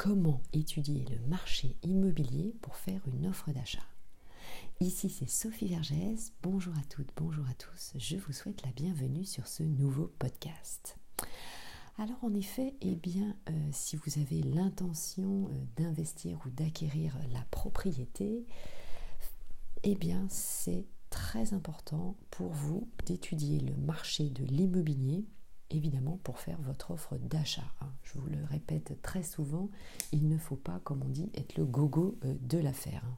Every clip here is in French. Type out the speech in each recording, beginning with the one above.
comment étudier le marché immobilier pour faire une offre d'achat. Ici c'est Sophie Vergès, bonjour à toutes, bonjour à tous, je vous souhaite la bienvenue sur ce nouveau podcast. Alors en effet, eh bien, euh, si vous avez l'intention euh, d'investir ou d'acquérir la propriété, eh bien c'est très important pour vous d'étudier le marché de l'immobilier évidemment pour faire votre offre d'achat. Hein. Je vous le répète très souvent, il ne faut pas, comme on dit, être le gogo euh, de l'affaire. Hein.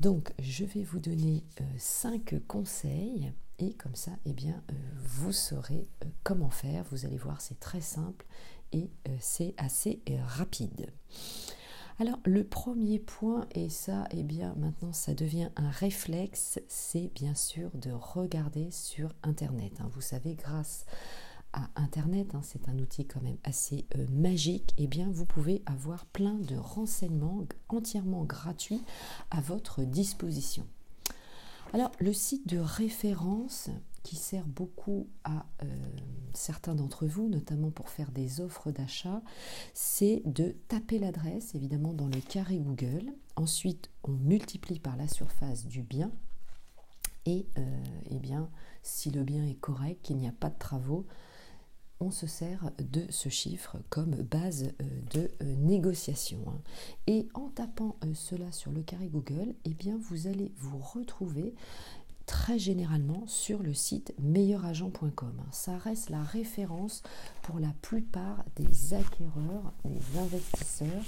Donc, je vais vous donner euh, cinq conseils et comme ça, eh bien, euh, vous saurez comment faire. Vous allez voir, c'est très simple et c'est assez rapide. Alors le premier point, et ça, eh bien maintenant ça devient un réflexe, c'est bien sûr de regarder sur Internet. Hein. Vous savez, grâce Internet, hein, c'est un outil quand même assez euh, magique, et eh bien vous pouvez avoir plein de renseignements entièrement gratuits à votre disposition. Alors le site de référence qui sert beaucoup à euh, certains d'entre vous, notamment pour faire des offres d'achat, c'est de taper l'adresse évidemment dans le carré Google. Ensuite, on multiplie par la surface du bien. Et euh, eh bien, si le bien est correct, qu'il n'y a pas de travaux, on se sert de ce chiffre comme base euh, de euh, négociation. Hein. Et en tapant euh, cela sur le carré Google, eh bien vous allez vous retrouver très généralement sur le site meilleuragent.com. Hein. Ça reste la référence pour la plupart des acquéreurs, des investisseurs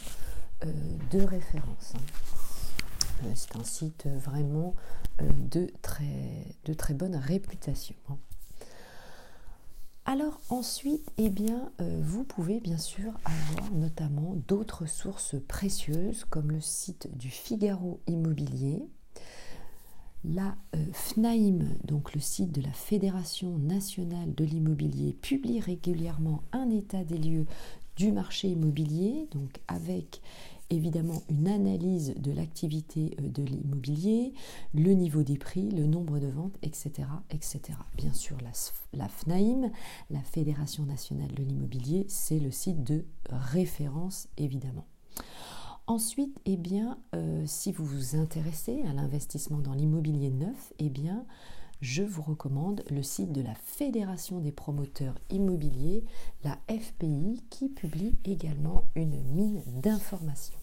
de référence. Hein. C'est un site vraiment de très, de très bonne réputation. Alors ensuite, eh euh, vous pouvez bien sûr avoir notamment d'autres sources précieuses comme le site du Figaro Immobilier, la euh, FNAIM, donc le site de la Fédération nationale de l'immobilier, publie régulièrement un état des lieux du marché immobilier, donc avec évidemment une analyse de l'activité euh, de l'immobilier, le niveau des prix, le nombre de ventes, etc. etc. Bien sûr, la, FNAIM, la Fédération nationale de l'immobilier, c'est le site de référence, évidemment. Ensuite, eh bien, euh, si vous vous intéressez à l'investissement dans l'immobilier neuf, eh bien, je vous recommande le site de la Fédération des promoteurs immobiliers, la FPI, qui publie également une mine d'informations.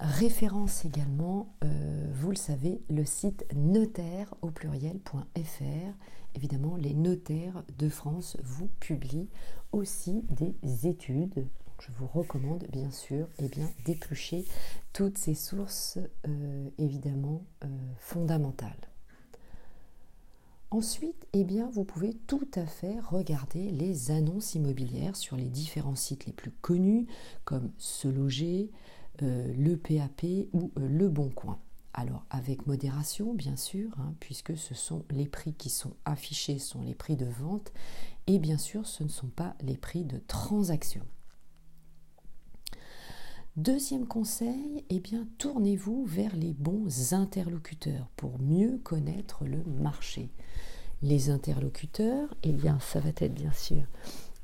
Référence également, euh, vous le savez, le site notaire au pluriel.fr. Évidemment, les notaires de France vous publient aussi des études. je vous recommande bien sûr eh d'éplucher toutes ces sources euh, évidemment euh, fondamentales. Ensuite, eh bien, vous pouvez tout à fait regarder les annonces immobilières sur les différents sites les plus connus comme Se Loger, euh, le PAP ou euh, le Bon Coin. Alors avec modération bien sûr, hein, puisque ce sont les prix qui sont affichés, sont les prix de vente, et bien sûr ce ne sont pas les prix de transaction. Deuxième conseil, eh bien tournez-vous vers les bons interlocuteurs pour mieux connaître le marché. Les interlocuteurs, eh bien ça va être bien sûr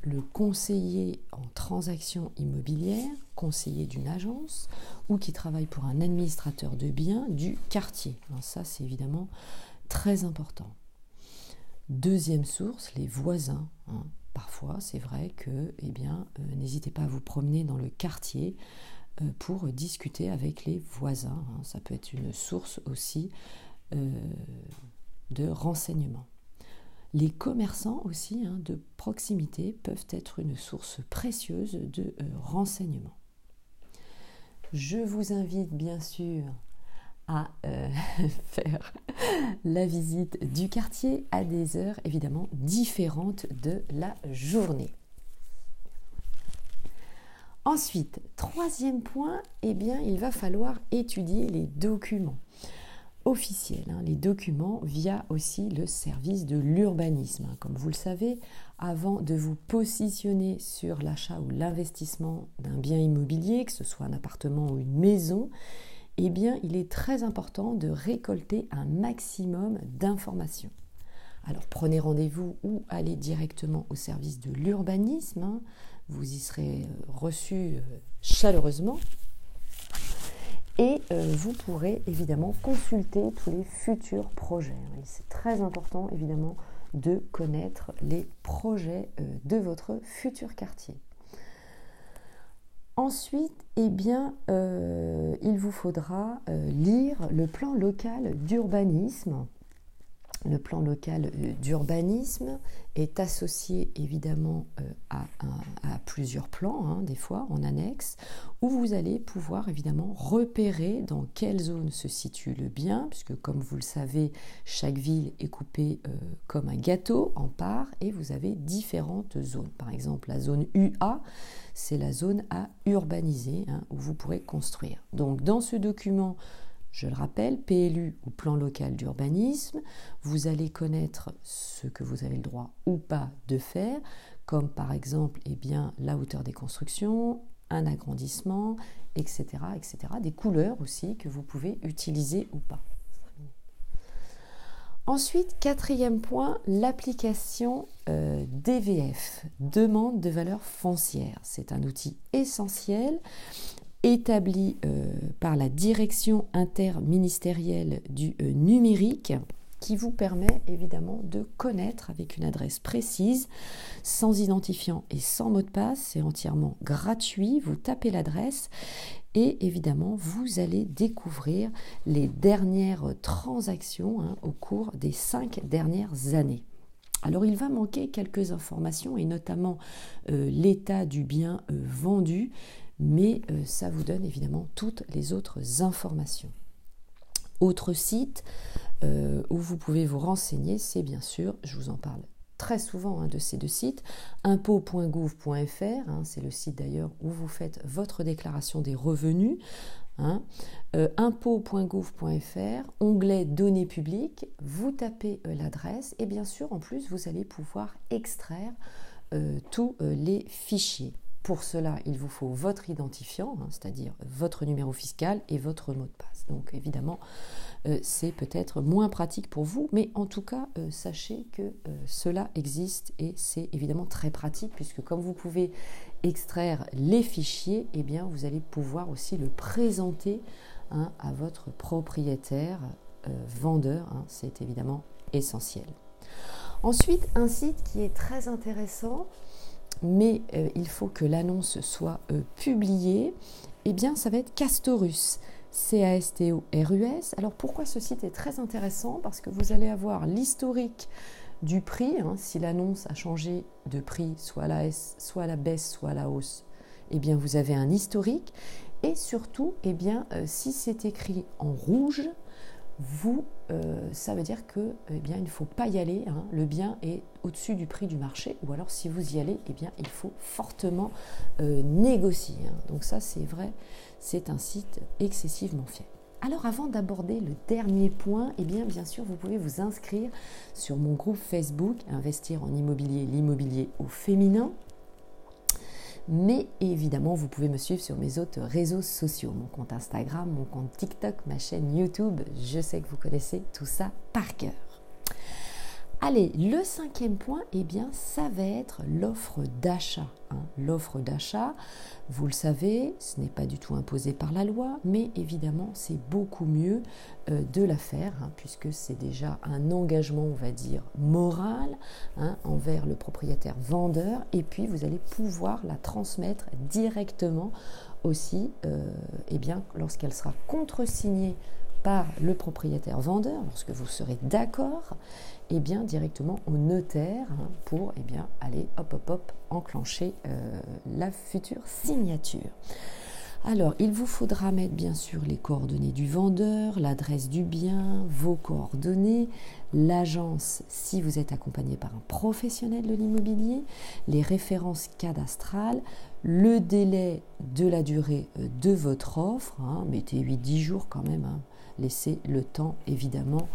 le conseiller en transaction immobilière, conseiller d'une agence ou qui travaille pour un administrateur de biens du quartier. ça, c'est évidemment très important. Deuxième source, les voisins. Hein. Parfois, c'est vrai que, eh bien, euh, n'hésitez pas à vous promener dans le quartier euh, pour discuter avec les voisins. Hein. Ça peut être une source aussi euh, de renseignements. Les commerçants aussi hein, de proximité peuvent être une source précieuse de euh, renseignements. Je vous invite bien sûr à euh, faire la visite du quartier à des heures évidemment différentes de la journée. Ensuite, troisième point, eh bien, il va falloir étudier les documents officiels, hein, les documents via aussi le service de l'urbanisme. Hein. Comme vous le savez, avant de vous positionner sur l'achat ou l'investissement d'un bien immobilier, que ce soit un appartement ou une maison, eh bien, il est très important de récolter un maximum d'informations. Alors prenez rendez-vous ou allez directement au service de l'urbanisme. Hein. vous y serez reçu chaleureusement. Et vous pourrez évidemment consulter tous les futurs projets. C'est très important évidemment de connaître les projets de votre futur quartier. Ensuite, eh bien, euh, il vous faudra euh, lire le plan local d'urbanisme le plan local euh, d'urbanisme est associé évidemment euh, à, plusieurs plans, hein, des fois en annexe, où vous allez pouvoir évidemment repérer dans quelle zone se situe le bien, puisque comme vous le savez, chaque ville est coupée euh, comme un gâteau en parts, et vous avez différentes zones. Par exemple, la zone UA, c'est la zone à urbaniser, hein, où vous pourrez construire. Donc dans ce document, je le rappelle, PLU ou plan local d'urbanisme, vous allez connaître ce que vous avez le droit ou pas de faire, comme par exemple eh bien, la hauteur des constructions, un agrandissement, etc., etc. Des couleurs aussi que vous pouvez utiliser ou pas. Ensuite, quatrième point, l'application euh, DVF, demande de valeur foncière. C'est un outil essentiel établi euh, par la direction interministérielle du euh, numérique qui vous permet évidemment de connaître avec une adresse précise, sans identifiant et sans mot de passe. C'est entièrement gratuit. Vous tapez l'adresse et évidemment vous allez découvrir les dernières transactions hein, au cours des cinq dernières années. Alors il va manquer quelques informations et notamment euh, l'état du bien vendu, mais euh, ça vous donne évidemment toutes les autres informations. Autre site euh, où vous pouvez vous renseigner, c'est bien sûr, je vous en parle très souvent hein, de ces deux sites, impôt.gouv.fr, hein, c'est le site d'ailleurs où vous faites votre déclaration des revenus, hein, euh, impôt.gouv.fr, onglet données publiques, vous tapez l'adresse et bien sûr en plus vous allez pouvoir extraire tous les fichiers. Pour cela, il vous faut votre identifiant, hein, c'est-à-dire votre numéro fiscal et votre mot de passe. Donc évidemment, euh, c'est peut-être moins pratique pour vous, mais en tout cas, euh, sachez que euh, cela existe et c'est évidemment très pratique puisque comme vous pouvez extraire les fichiers, eh bien vous allez pouvoir aussi le présenter hein, à votre propriétaire vendeur. Hein, c'est évidemment essentiel. Ensuite, un site qui est très intéressant, mais euh, il faut que l'annonce soit euh, publiée, eh bien ça va être Castorus. C-A-S-T-O-R-U-S. Alors pourquoi ce site est très intéressant? Parce que vous allez avoir l'historique du prix, hein, si l'annonce a changé de prix, soit à, la soit à la baisse, soit à la hausse, eh bien vous avez un historique. Et surtout, eh bien, euh, si c'est écrit en rouge, vous, euh, ça veut dire que, eh bien, il ne faut pas y aller. Hein. le bien est au-dessus du prix du marché, ou alors si vous y allez, eh bien, il faut fortement euh, négocier. Hein. donc ça, c'est vrai, c'est un site excessivement fier. Alors avant d'aborder le dernier point, eh bien bien sûr vous pouvez vous inscrire sur mon groupe Facebook Investir en immobilier, l'immobilier au féminin. Mais évidemment, vous pouvez me suivre sur mes autres réseaux sociaux, mon compte Instagram, mon compte TikTok, ma chaîne YouTube. Je sais que vous connaissez tout ça par cœur. Allez, le cinquième point, eh bien, ça va être l'offre d'achat. Hein. L'offre d'achat, vous le savez, ce n'est pas du tout imposé par la loi, mais évidemment, c'est beaucoup mieux euh, de la faire, hein, puisque c'est déjà un engagement, on va dire, moral hein, envers le propriétaire vendeur, et puis vous allez pouvoir la transmettre directement aussi, euh, eh bien, lorsqu'elle sera contresignée par le propriétaire vendeur, lorsque vous serez d'accord, et eh bien directement au notaire hein, pour et eh bien aller hop hop hop enclencher euh, la future signature. Alors, il vous faudra mettre bien sûr les coordonnées du vendeur, l'adresse du bien, vos coordonnées, l'agence si vous êtes accompagné par un professionnel de l'immobilier, les références cadastrales, le délai de la durée euh, de votre offre, hein, mettez 8-10 jours quand même, hein, laissez le temps évidemment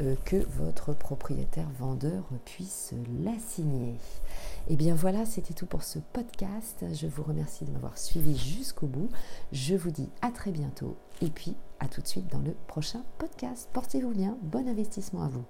euh, que votre propriétaire vendeur puisse la signer. Et eh bien voilà, c'était tout pour ce podcast. Je vous remercie de m'avoir suivi jusqu'au bout. Je vous dis à très bientôt et puis à tout de suite dans le prochain podcast. Portez-vous bien, bon investissement à vous.